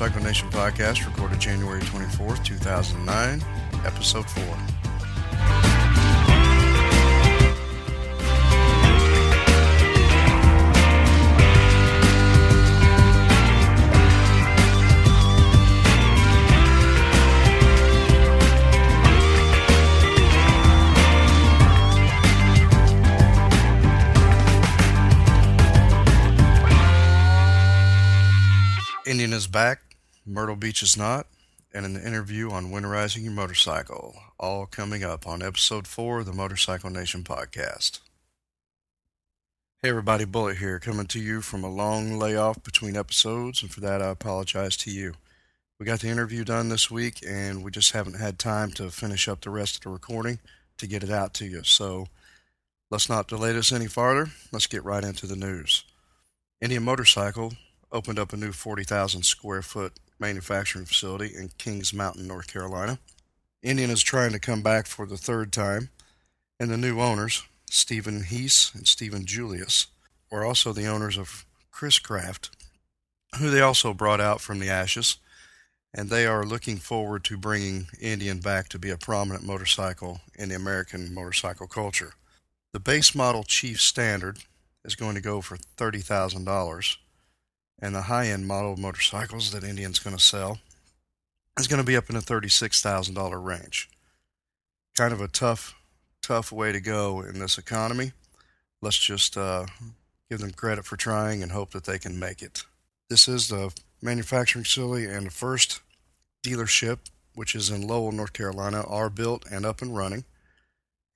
Motorcycle Nation podcast, recorded January 24th, 2009, episode 4. Indian is back, Myrtle Beach is not, and an interview on winterizing your motorcycle, all coming up on episode 4 of the Motorcycle Nation podcast. Hey everybody, Bullet here, coming to you from a long layoff between episodes, and for that I apologize to you. We got the interview done this week, and we just haven't had time to finish up the rest of the recording to get it out to you. So let's not delay this any farther. Let's get right into the news. Indian Motorcycle opened up a new 40,000 square foot manufacturing facility in Kings Mountain, North Carolina. Indian is trying to come back for the third time, and the new owners, Stephen Heese and Stephen Julius, were also the owners of Chris Craft, who they also brought out from the ashes, and they are looking forward to bringing Indian back to be a prominent motorcycle in the American motorcycle culture. The base model Chief Standard is going to go for $30,000 and the high end model motorcycles that Indian's going to sell is going to be up in the $36,000 range. Kind of a tough, tough way to go in this economy. Let's just uh, give them credit for trying and hope that they can make it. This is the manufacturing facility and the first dealership, which is in Lowell, North Carolina, are built and up and running.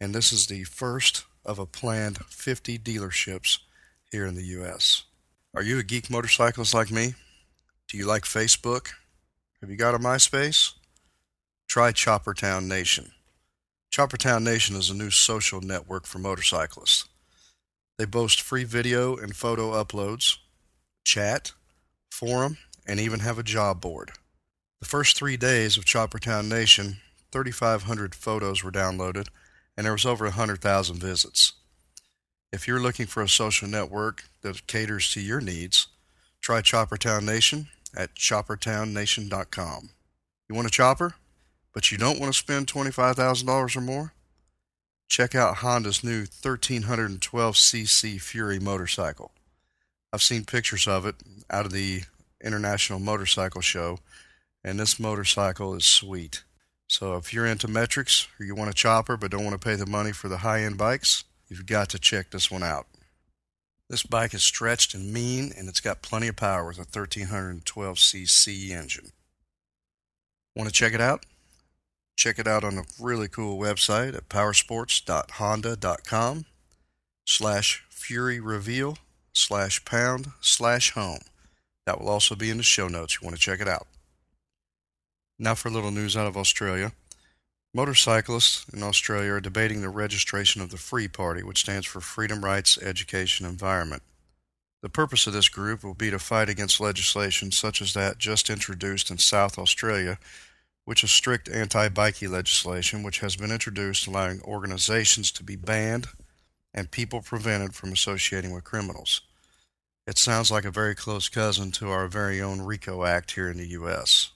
And this is the first of a planned 50 dealerships here in the U.S. Are you a geek motorcyclist like me? Do you like Facebook? Have you got a MySpace? Try Choppertown Nation. Choppertown Nation is a new social network for motorcyclists. They boast free video and photo uploads, chat, forum, and even have a job board. The first three days of Choppertown Nation, 3,500 photos were downloaded, and there was over 100,000 visits. If you're looking for a social network that caters to your needs, try Choppertown Nation at choppertownnation.com. You want a chopper, but you don't want to spend $25,000 or more? Check out Honda's new 1312cc Fury motorcycle. I've seen pictures of it out of the International Motorcycle Show, and this motorcycle is sweet. So if you're into metrics or you want a chopper but don't want to pay the money for the high end bikes, you've got to check this one out. This bike is stretched and mean, and it's got plenty of power with a 1312cc engine. Want to check it out? Check it out on a really cool website at powersports.honda.com slash fury reveal slash pound slash home. That will also be in the show notes. You want to check it out. Now for a little news out of Australia. Motorcyclists in Australia are debating the registration of the Free Party, which stands for Freedom, Rights, Education, Environment. The purpose of this group will be to fight against legislation such as that just introduced in South Australia, which is strict anti bikie legislation, which has been introduced allowing organizations to be banned and people prevented from associating with criminals. It sounds like a very close cousin to our very own RICO Act here in the U.S.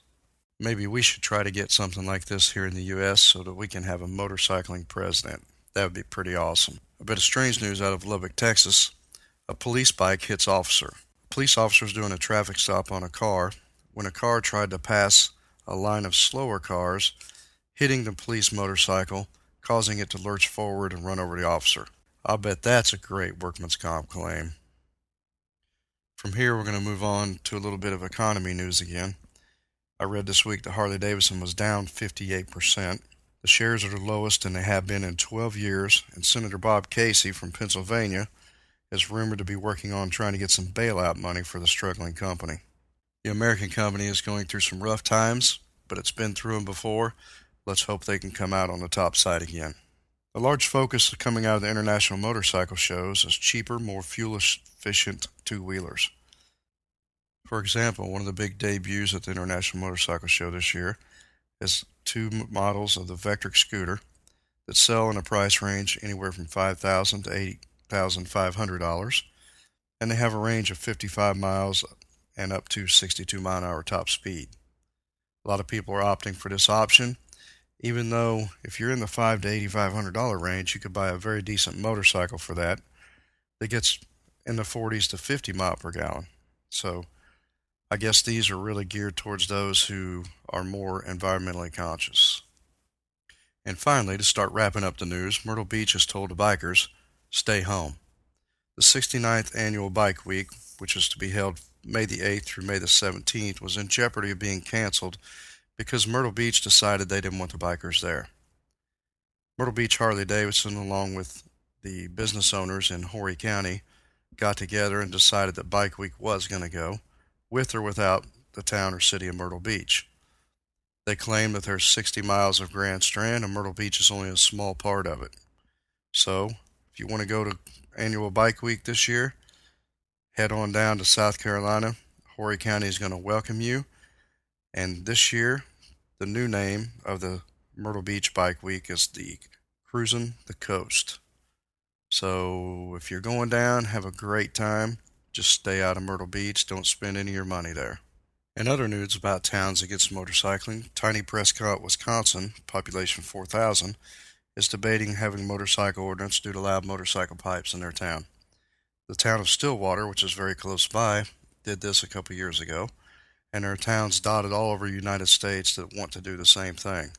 Maybe we should try to get something like this here in the U.S. so that we can have a motorcycling president. That would be pretty awesome. A bit of strange news out of Lubbock, Texas. A police bike hits officer. Police officer was doing a traffic stop on a car when a car tried to pass a line of slower cars, hitting the police motorcycle, causing it to lurch forward and run over the officer. I'll bet that's a great workman's comp claim. From here, we're going to move on to a little bit of economy news again. I read this week that Harley Davidson was down 58%. The shares are the lowest than they have been in 12 years, and Senator Bob Casey from Pennsylvania is rumored to be working on trying to get some bailout money for the struggling company. The American company is going through some rough times, but it's been through them before. Let's hope they can come out on the top side again. A large focus coming out of the international motorcycle shows is cheaper, more fuel efficient two wheelers. For example, one of the big debuts at the International Motorcycle Show this year is two models of the Vectrix scooter that sell in a price range anywhere from 5,000 to $8,500, and they have a range of 55 miles and up to 62 mile an hour top speed. A lot of people are opting for this option, even though if you're in the five to $8,500 range, you could buy a very decent motorcycle for that that gets in the 40s to 50 mile per gallon. So I guess these are really geared towards those who are more environmentally conscious. And finally, to start wrapping up the news, Myrtle Beach has told the bikers, stay home. The 69th annual Bike Week, which is to be held May the 8th through May the 17th, was in jeopardy of being canceled because Myrtle Beach decided they didn't want the bikers there. Myrtle Beach Harley Davidson, along with the business owners in Horry County, got together and decided that Bike Week was going to go, with or without the town or city of Myrtle Beach. They claim that there's 60 miles of Grand Strand and Myrtle Beach is only a small part of it. So, if you want to go to annual bike week this year, head on down to South Carolina. Horry County is going to welcome you. And this year, the new name of the Myrtle Beach Bike Week is the Cruising the Coast. So if you're going down, have a great time. Just stay out of Myrtle Beach. Don't spend any of your money there. In other news about towns against motorcycling, tiny Prescott, Wisconsin, population 4,000, is debating having motorcycle ordinance due to loud motorcycle pipes in their town. The town of Stillwater, which is very close by, did this a couple years ago, and there are towns dotted all over the United States that want to do the same thing.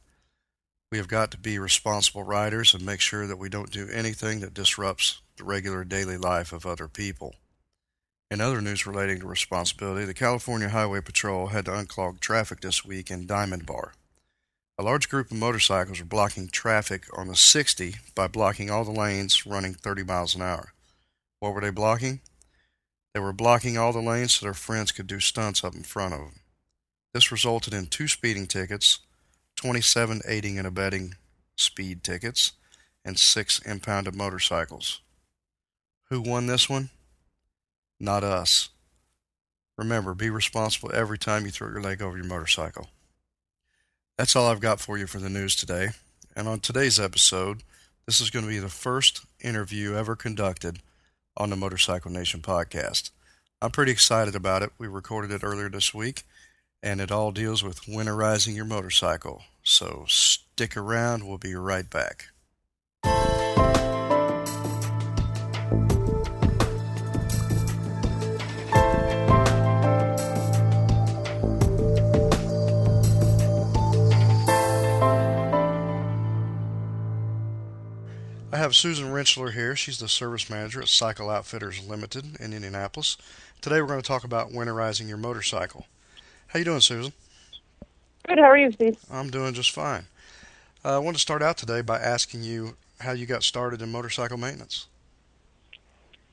We have got to be responsible riders and make sure that we don't do anything that disrupts the regular daily life of other people. In other news relating to responsibility, the California Highway Patrol had to unclog traffic this week in Diamond Bar. A large group of motorcycles were blocking traffic on the 60 by blocking all the lanes running 30 miles an hour. What were they blocking? They were blocking all the lanes so their friends could do stunts up in front of them. This resulted in two speeding tickets, 27 aiding and abetting speed tickets, and six impounded motorcycles. Who won this one? Not us. Remember, be responsible every time you throw your leg over your motorcycle. That's all I've got for you for the news today. And on today's episode, this is going to be the first interview ever conducted on the Motorcycle Nation podcast. I'm pretty excited about it. We recorded it earlier this week, and it all deals with winterizing your motorcycle. So stick around, we'll be right back. Have Susan Rinschler here. She's the service manager at Cycle Outfitters Limited in Indianapolis. Today we're going to talk about winterizing your motorcycle. How you doing, Susan? Good. How are you, Steve? I'm doing just fine. Uh, I want to start out today by asking you how you got started in motorcycle maintenance.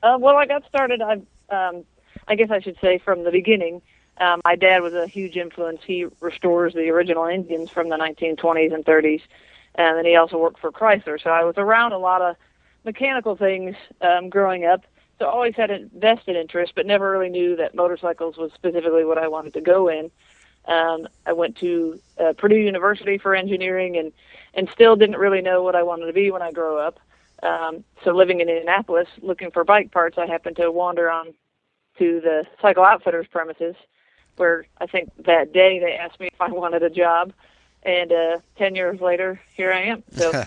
Uh, well, I got started. I, um, I guess I should say from the beginning. Um, my dad was a huge influence. He restores the original engines from the 1920s and 30s and then he also worked for Chrysler. So I was around a lot of mechanical things um, growing up. So I always had a vested interest, but never really knew that motorcycles was specifically what I wanted to go in. Um, I went to uh, Purdue University for engineering, and and still didn't really know what I wanted to be when I grew up. Um, so living in Indianapolis, looking for bike parts, I happened to wander on to the Cycle Outfitters premises, where I think that day they asked me if I wanted a job and uh, ten years later, here I am. So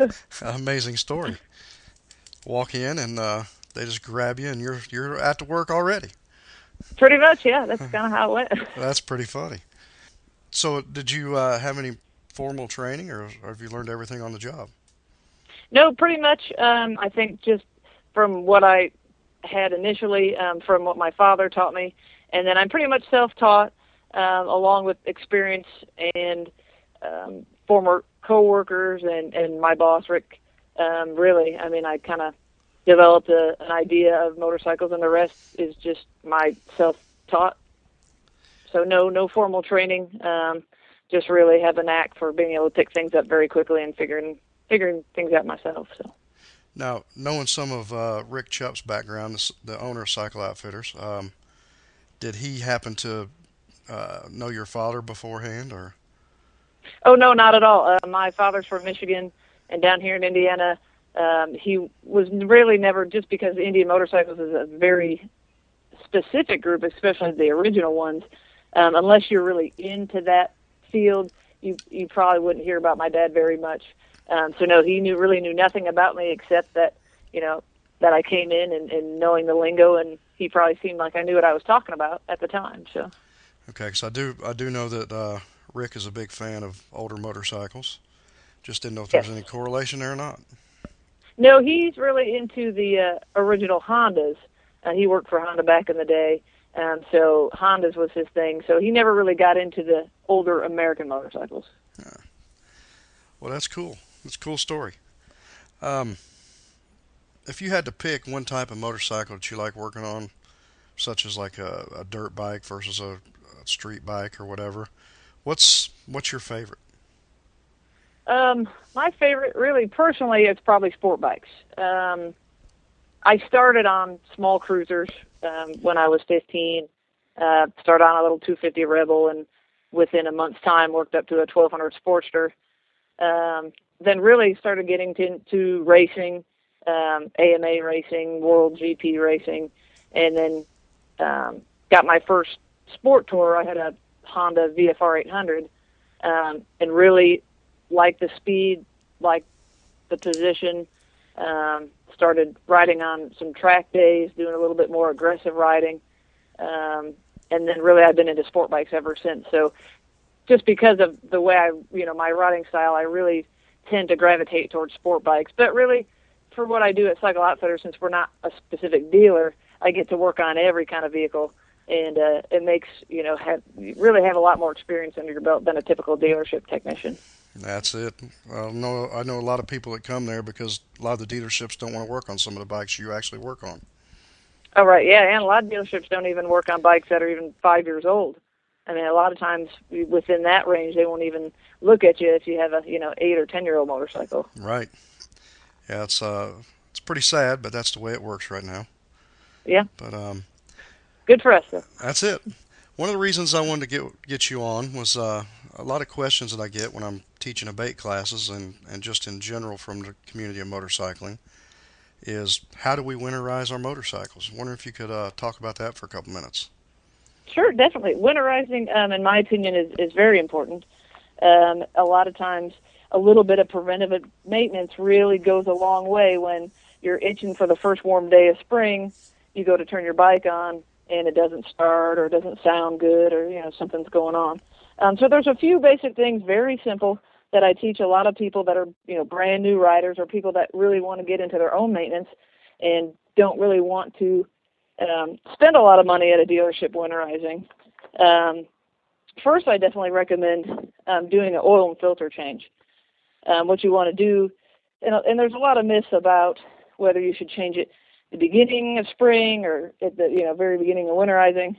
amazing story. Walk in and uh, they just grab you, and you're you're at the work already. Pretty much, yeah. That's kind of how it went. That's pretty funny. So, did you uh, have any formal training, or, or have you learned everything on the job? No, pretty much. Um, I think just from what I had initially, um, from what my father taught me, and then I'm pretty much self-taught, um, along with experience and um, former coworkers and and my boss Rick. Um, really, I mean, I kind of developed a, an idea of motorcycles, and the rest is just my self-taught. So no no formal training. Um, just really have a knack for being able to pick things up very quickly and figuring figuring things out myself. So. Now, knowing some of uh, Rick Chupp's background, the, the, owner of Cycle Outfitters, um, did he happen to uh, know your father beforehand, or? Oh no, not at all. Uh, my father's from Michigan, and down here in Indiana, um, he was really never just because Indian motorcycles is a very specific group, especially the original ones, um, unless you're really into that field, you you probably wouldn't hear about my dad very much. Um, so no, he knew really knew nothing about me except that you know that I came in and, and knowing the lingo, and he probably seemed like I knew what I was talking about at the time. So Okay, because I do I do know that uh, Rick is a big fan of older motorcycles. Just didn't know if there was Yes. any correlation there or not. no, he's really into the uh, original Hondas. Uh, he worked for Honda back in the day, um, so Hondas was his thing. So he never really got into the older American motorcycles. Well, that's cool. That's a cool story. Um, if you had to pick one type of motorcycle that you like working on, such as like a, a dirt bike versus a, a street bike or whatever, what's what's your favorite? Um, my favorite, really personally, it's probably sport bikes. Um, I started on small cruisers um, when I was 15. Uh, started on a little 250 Rebel, and within a month's time, worked up to a 1200 Sportster. Um, then really started getting to, into racing, um, AMA racing, World GP racing, and then um, got my first sport tour. I had a Honda VFR 800, um, and really liked the speed, liked the position. Um, started riding on some track days, doing a little bit more aggressive riding, um, and then really I've been into sport bikes ever since. So just because of the way I, you know, my riding style, I really tend to gravitate towards sport bikes. But really, for what I do at Cycle Outfitter, since we're not a specific dealer, I get to work on every kind of vehicle, and uh, it makes you know have you really have a lot more experience under your belt than a typical dealership technician. That's it. I know I know a lot of people that come there because a lot of the dealerships don't want to work on some of the bikes you actually work on. Oh right, yeah, and a lot of dealerships don't even work on bikes that are even five years old. I mean, a lot of times within that range, they won't even look at you if you have a you know eight or ten year old motorcycle. Right. Yeah, it's uh it's pretty sad, but that's the way it works right now. Yeah. But um Good for us. Though. That's it. One of the reasons I wanted to get get you on was uh, a lot of questions that I get when I'm teaching abate classes and, and just in general from the community of motorcycling is how do we winterize our motorcycles? I wonder if you could uh, talk about that for a couple minutes. Sure, definitely. Winterizing, um, in my opinion, is, is very important. Um, a lot of times, a little bit of preventive maintenance really goes a long way when you're itching for the first warm day of spring. You go to turn your bike on, and it doesn't start or doesn't sound good or you know something's going on. Um, so there's a few basic things, very simple, that I teach a lot of people that are you know brand new riders or people that really want to get into their own maintenance and don't really want to um, spend a lot of money at a dealership winterizing. Um, first, I definitely recommend um, doing an oil and filter change. Um, what you want to do, and, and there's a lot of myths about whether you should change it the beginning of spring or at the you know very beginning of winterizing.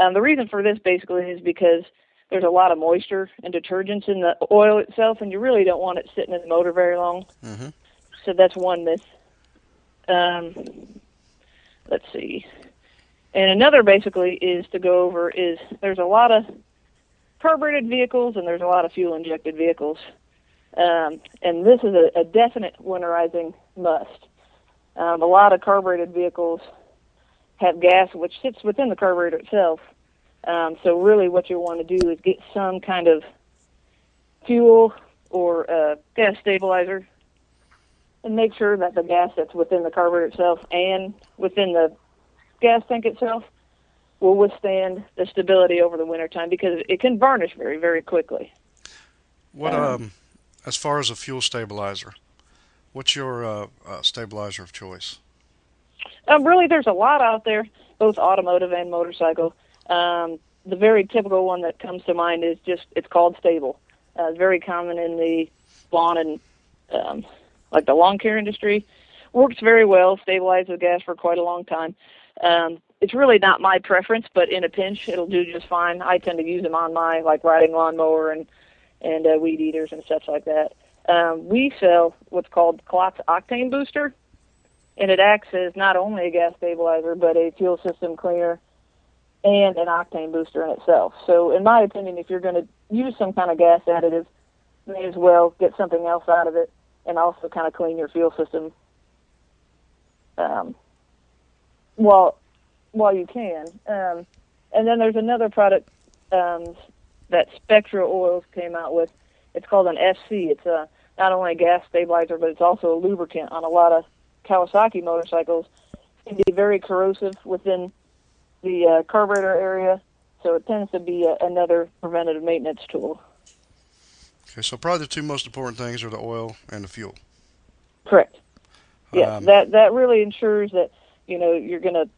Um, the reason for this basically is because there's a lot of moisture and detergents in the oil itself, and you really don't want it sitting in the motor very long. Mm-hmm. So that's one myth. Um, let's see. And another basically is to go over is there's a lot of carbureted vehicles and there's a lot of fuel injected vehicles. Um, and this is a, a definite winterizing must. Um, a lot of carbureted vehicles have gas which sits within the carburetor itself. Um, so really what you want to do is get some kind of fuel or uh, gas stabilizer and make sure that the gas that's within the carburetor itself and within the gas tank itself will withstand the stability over the wintertime because it can varnish very, very quickly. What Um, um as far as a fuel stabilizer, what's your uh, uh, stabilizer of choice? Um, really, there's a lot out there, both automotive and motorcycle. Um, the very typical one that comes to mind is just it's called Sta-Bil. Uh, very common in the lawn and um, like the lawn care industry. Works very well, stabilizes the gas for quite a long time. Um, it's really not my preference, but in a pinch, it'll do just fine. I tend to use them on my like riding lawnmower and and uh, weed eaters and such like that. Um, we sell what's called Klotz Octane Booster, and it acts as not only a gas stabilizer but a fuel system cleaner and an octane booster in itself. So, in my opinion, if you're going to use some kind of gas additive, may as well get something else out of it and also kind of clean your fuel system. Um, well, while you can. Um, and then there's another product um, that Spectro Oils came out with. It's called an FC. It's a not only a gas stabilizer, but it's also a lubricant on a lot of Kawasaki motorcycles. It can be very corrosive within the uh, carburetor area, so it tends to be a, another preventative maintenance tool. Okay, so probably the two most important things are the oil and the fuel. Correct. Yeah, Um, that that really ensures that you know you're going to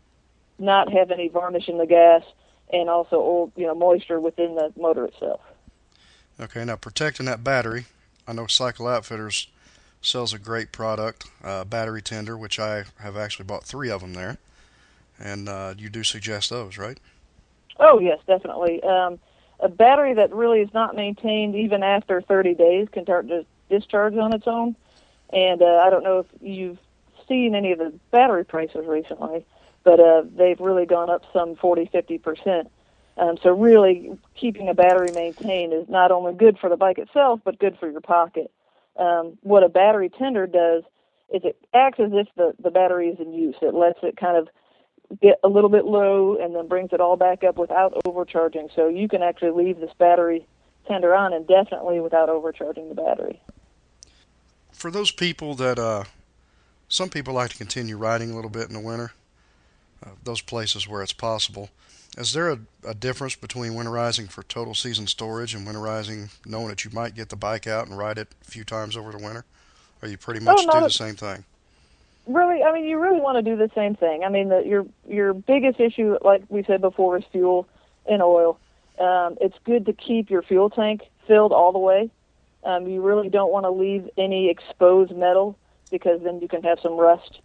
not have any varnish in the gas and also old you know moisture within the motor itself. Okay, now protecting that battery. I know Cycle Outfitters sells a great product, uh, battery tender, which I have actually bought three of them there. And uh, you do suggest those, right? Oh yes, definitely. Um, a battery that really is not maintained even after 30 days can start to discharge on its own. And uh, I don't know if you've seen any of the battery prices recently, but uh, they've really gone up some 40, 50 percent. Um, so really, keeping a battery maintained is not only good for the bike itself, but good for your pocket. Um, what a battery tender does is it acts as if the, the battery is in use. It lets it kind of get a little bit low and then brings it all back up without overcharging. So you can actually leave this battery tender on indefinitely without overcharging the battery. For those people that, uh, some people like to continue riding a little bit in the winter, uh, those places where it's possible. Is there a, a difference between winterizing for total season storage and winterizing knowing that you might get the bike out and ride it a few times over the winter? Or you pretty much Oh, do the same thing? Really, I mean, you really want to do the same thing. I mean, the, your your biggest issue, like we said before, is fuel and oil. Um, it's good to keep your fuel tank filled all the way. Um, you really don't want to leave any exposed metal because then you can have some rust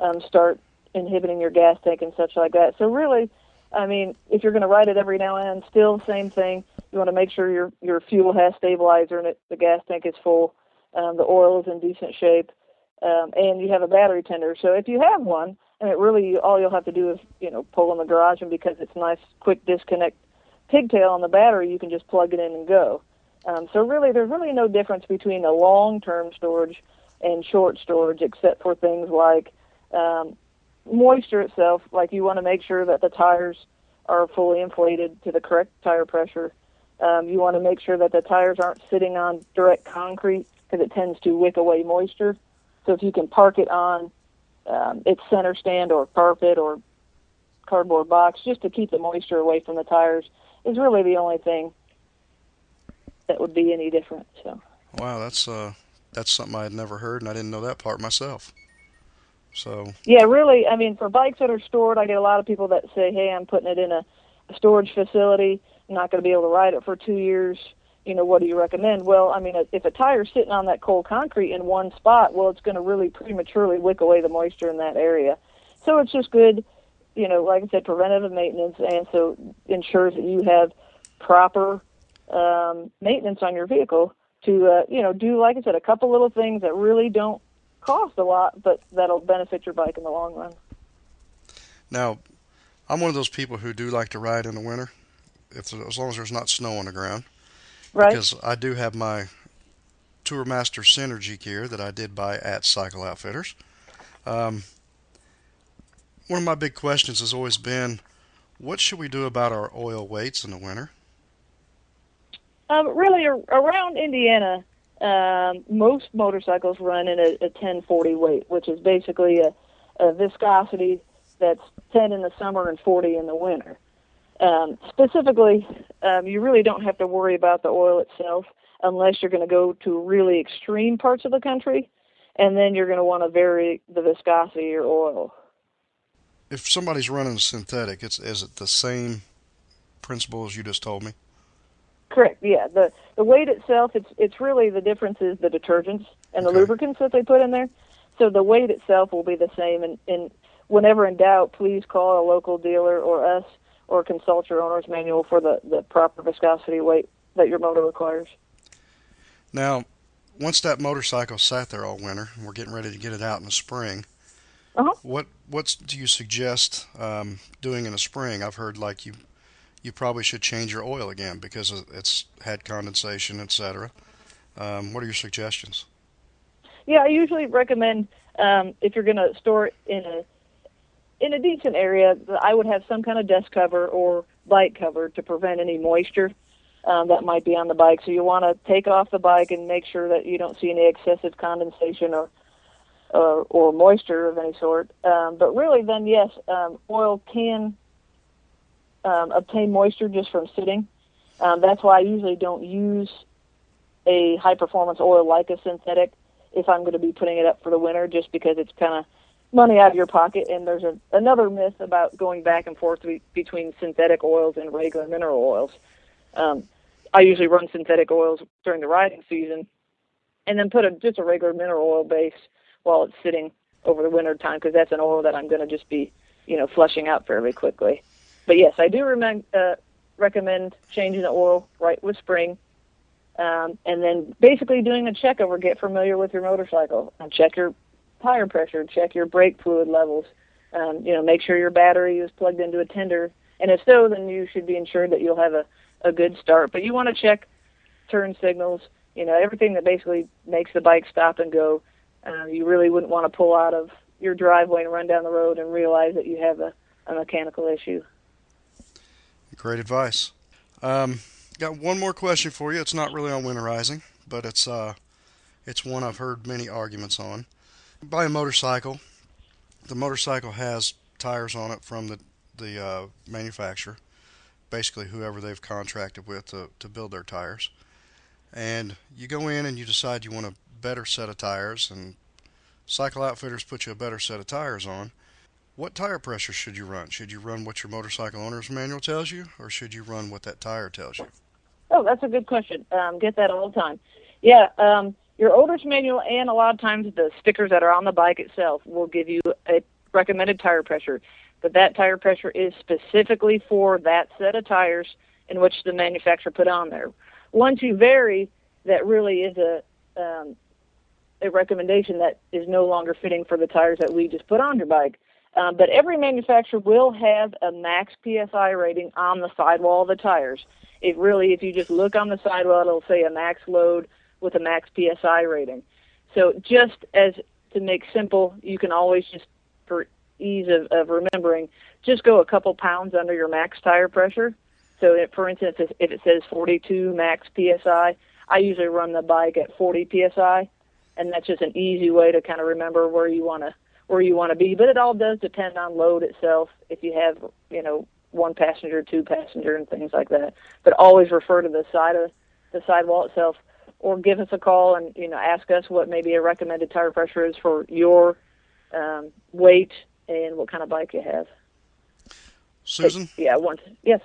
um, start inhibiting your gas tank and such like that. So really, I mean, if you're going to ride it every now and then, still the same thing. You want to make sure your your fuel has stabilizer and it, the gas tank is full, um, the oil is in decent shape, um, and you have a battery tender. So if you have one, and it really all you'll have to do is you know pull in the garage, and because it's nice, quick disconnect pigtail on the battery, you can just plug it in and go. Um, so really, there's really no difference between a long-term storage and short storage, except for things like um, moisture itself. Like you want to make sure that the tires are fully inflated to the correct tire pressure. Um, you want to make sure that the tires aren't sitting on direct concrete because it tends to wick away moisture. So if you can park it on um, its center stand or carpet or cardboard box, just to keep the moisture away from the tires, is really the only thing that would be any different. So. Wow, that's uh, that's something I had never heard, and I didn't know that part myself. So, Yeah, really. I mean, for bikes that are stored, I get a lot of people that say, "Hey, I'm putting it in a, storage facility. I'm not going to be able to ride it for two years. You know, what do you recommend?" Well, I mean, if a tire's sitting on that cold concrete in one spot, well, it's going to really prematurely wick away the moisture in that area. So it's just good, you know, like I said, preventative maintenance, and so ensures that you have proper um, maintenance on your vehicle to, uh, you know, do like I said, a couple little things that really don't cost a lot, but that'll benefit your bike in the long run. now, I'm one of those people who do like to ride in the winter, if as long as there's not snow on the ground. Right? because I do have my Tourmaster Synergy gear that I did buy at Cycle Outfitters. Um, one of my big questions has always been, what should we do about our oil weights in the winter? Um, really, around Indiana, um, most motorcycles run in a, a 1040 weight, which is basically a, a viscosity that's 10 in the summer and 40 in the winter. Um, specifically, um, you really don't have to worry about the oil itself unless you're going to go to really extreme parts of the country, and then you're going to want to vary the viscosity of your oil. If somebody's running synthetic, it's is it the same principle as you just told me? Correct. Yeah. The the weight itself, it's it's really the difference is the detergents and the Okay. lubricants that they put in there. So the weight itself will be the same. And, and whenever in doubt, please call a local dealer or us or consult your owner's manual for the the proper viscosity weight that your motor requires. Now, once that motorcycle sat there all winter, and we're getting ready to get it out in the spring. Uh-huh. What what do you suggest um, doing in the spring? I've heard like you you probably should change your oil again because it's had condensation, etc. Um, what are your suggestions? Yeah, I usually recommend um, if you're going to store it in a in a decent area, I would have some kind of dust cover or bike cover to prevent any moisture um, that might be on the bike. So you want to take off the bike and make sure that you don't see any excessive condensation or or, or moisture of any sort. Um, but really, then yes, um, oil can um, obtain moisture just from sitting. Um, that's why I usually don't use a high performance oil like a synthetic if I'm going to be putting it up for the winter, just because it's kind of money out of your pocket. And there's a, another myth about going back and forth be, between synthetic oils and regular mineral oils. Um, I usually run synthetic oils during the riding season, and then put a, just a regular mineral oil base while it's sitting over the winter time because that's an oil that I'm going to just be, you know, flushing out fairly quickly. But yes, I do recommend uh, recommend changing the oil right with spring, um, and then basically doing a check over. Get familiar with your motorcycle and check your tire pressure, check your brake fluid levels. Um, you know, make sure your battery is plugged into a tender, and if so, then you should be ensured that you'll have a a good start. But you want to check turn signals. You know, everything that basically makes the bike stop and go. Uh, you really wouldn't want to pull out of your driveway and run down the road and realize that you have a, a mechanical issue. Great advice. Um, got one more question for you. It's not really on winterizing, but it's uh, it's one I've heard many arguments on. Buy a motorcycle. The motorcycle has tires on it from the the uh, manufacturer, basically whoever they've contracted with to, to build their tires. And you go in and you decide you want a better set of tires, and Cycle Outfitters put you a better set of tires on. What tire pressure should you run? Should you run what your motorcycle owner's manual tells you, or should you run what that tire tells you? Oh, that's a good question. Um, get that all the time. Yeah, um, your owner's manual and a lot of times the stickers that are on the bike itself will give you a recommended tire pressure. But that tire pressure is specifically for that set of tires in which the manufacturer put on there. Once you vary, that really is a um, a recommendation that is no longer fitting for the tires that we just put on your bike. Um, but every manufacturer will have a max PSI rating on the sidewall of the tires. It really, if you just look on the sidewall, it'll say a max load with a max PSI rating. So just as to make simple, you can always just, for ease of, of remembering, just go a couple pounds under your max tire pressure. So for instance, if, if it says 42 max PSI, I usually run the bike at 40 PSI, and that's just an easy way to kind of remember where you want to where you want to be. But it all does depend on load itself. If you have, you know, one passenger, two passenger, and things like that. But always refer to the side of the sidewall itself, or give us a call and you know ask us what maybe a recommended tire pressure is for your um, weight and what kind of bike you have. Susan. But, yeah. Once. Yes.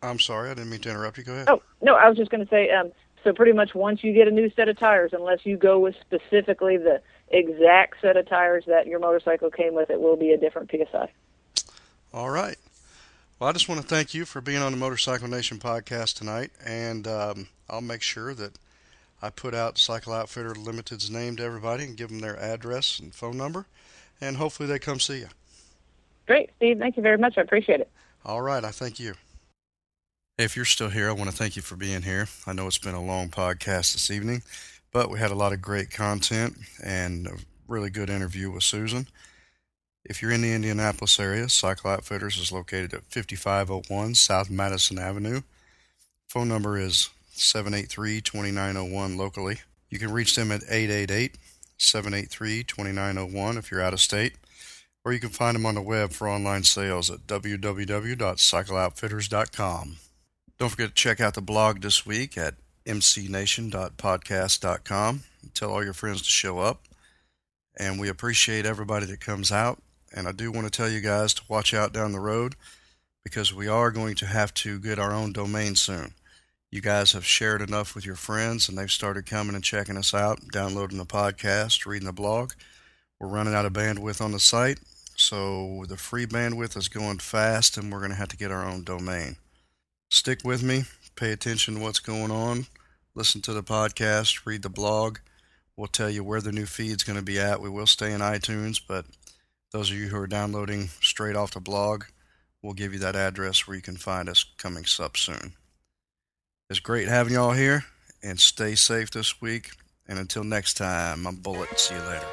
I'm sorry, I didn't mean to interrupt you. Go ahead. Oh no, I was just going to say. Um, so pretty much once you get a new set of tires, unless you go with specifically the exact set of tires that your motorcycle came with, it will be a different PSI. All right. Well, I just want to thank you for being on the Motorcycle Nation podcast tonight, and um, I'll make sure that I put out Cycle Outfitter Limited's name to everybody and give them their address and phone number, and hopefully they come see you. Great, Steve. Thank you very much. I appreciate it. All right. I thank you. If you're still here, I want to thank you for being here. I know it's been a long podcast this evening, but we had a lot of great content and a really good interview with Susan. If you're in the Indianapolis area, Cycle Outfitters is located at 5501 South Madison Avenue. Phone number is 783 2901 locally. You can reach them at 888 783 2901 if you're out of state, or you can find them on the web for online sales at www.cycleoutfitters.com. Don't forget to check out the blog this week at mcnation.podcast.com. Tell all your friends to show up. And we appreciate everybody that comes out. And I do want to tell you guys to watch out down the road because we are going to have to get our own domain soon. You guys have shared enough with your friends and they've started coming and checking us out, downloading the podcast, reading the blog. We're running out of bandwidth on the site, so the free bandwidth is going fast and we're going to have to get our own domain. Stick with me, pay attention to what's going on, listen to the podcast, read the blog. We'll tell you where the new feed's going to be at. We will stay in iTunes, but those of you who are downloading straight off the blog, we'll give you that address where you can find us coming up soon. It's great having you all here, and stay safe this week. And until next time, I'm Bullet. See you later.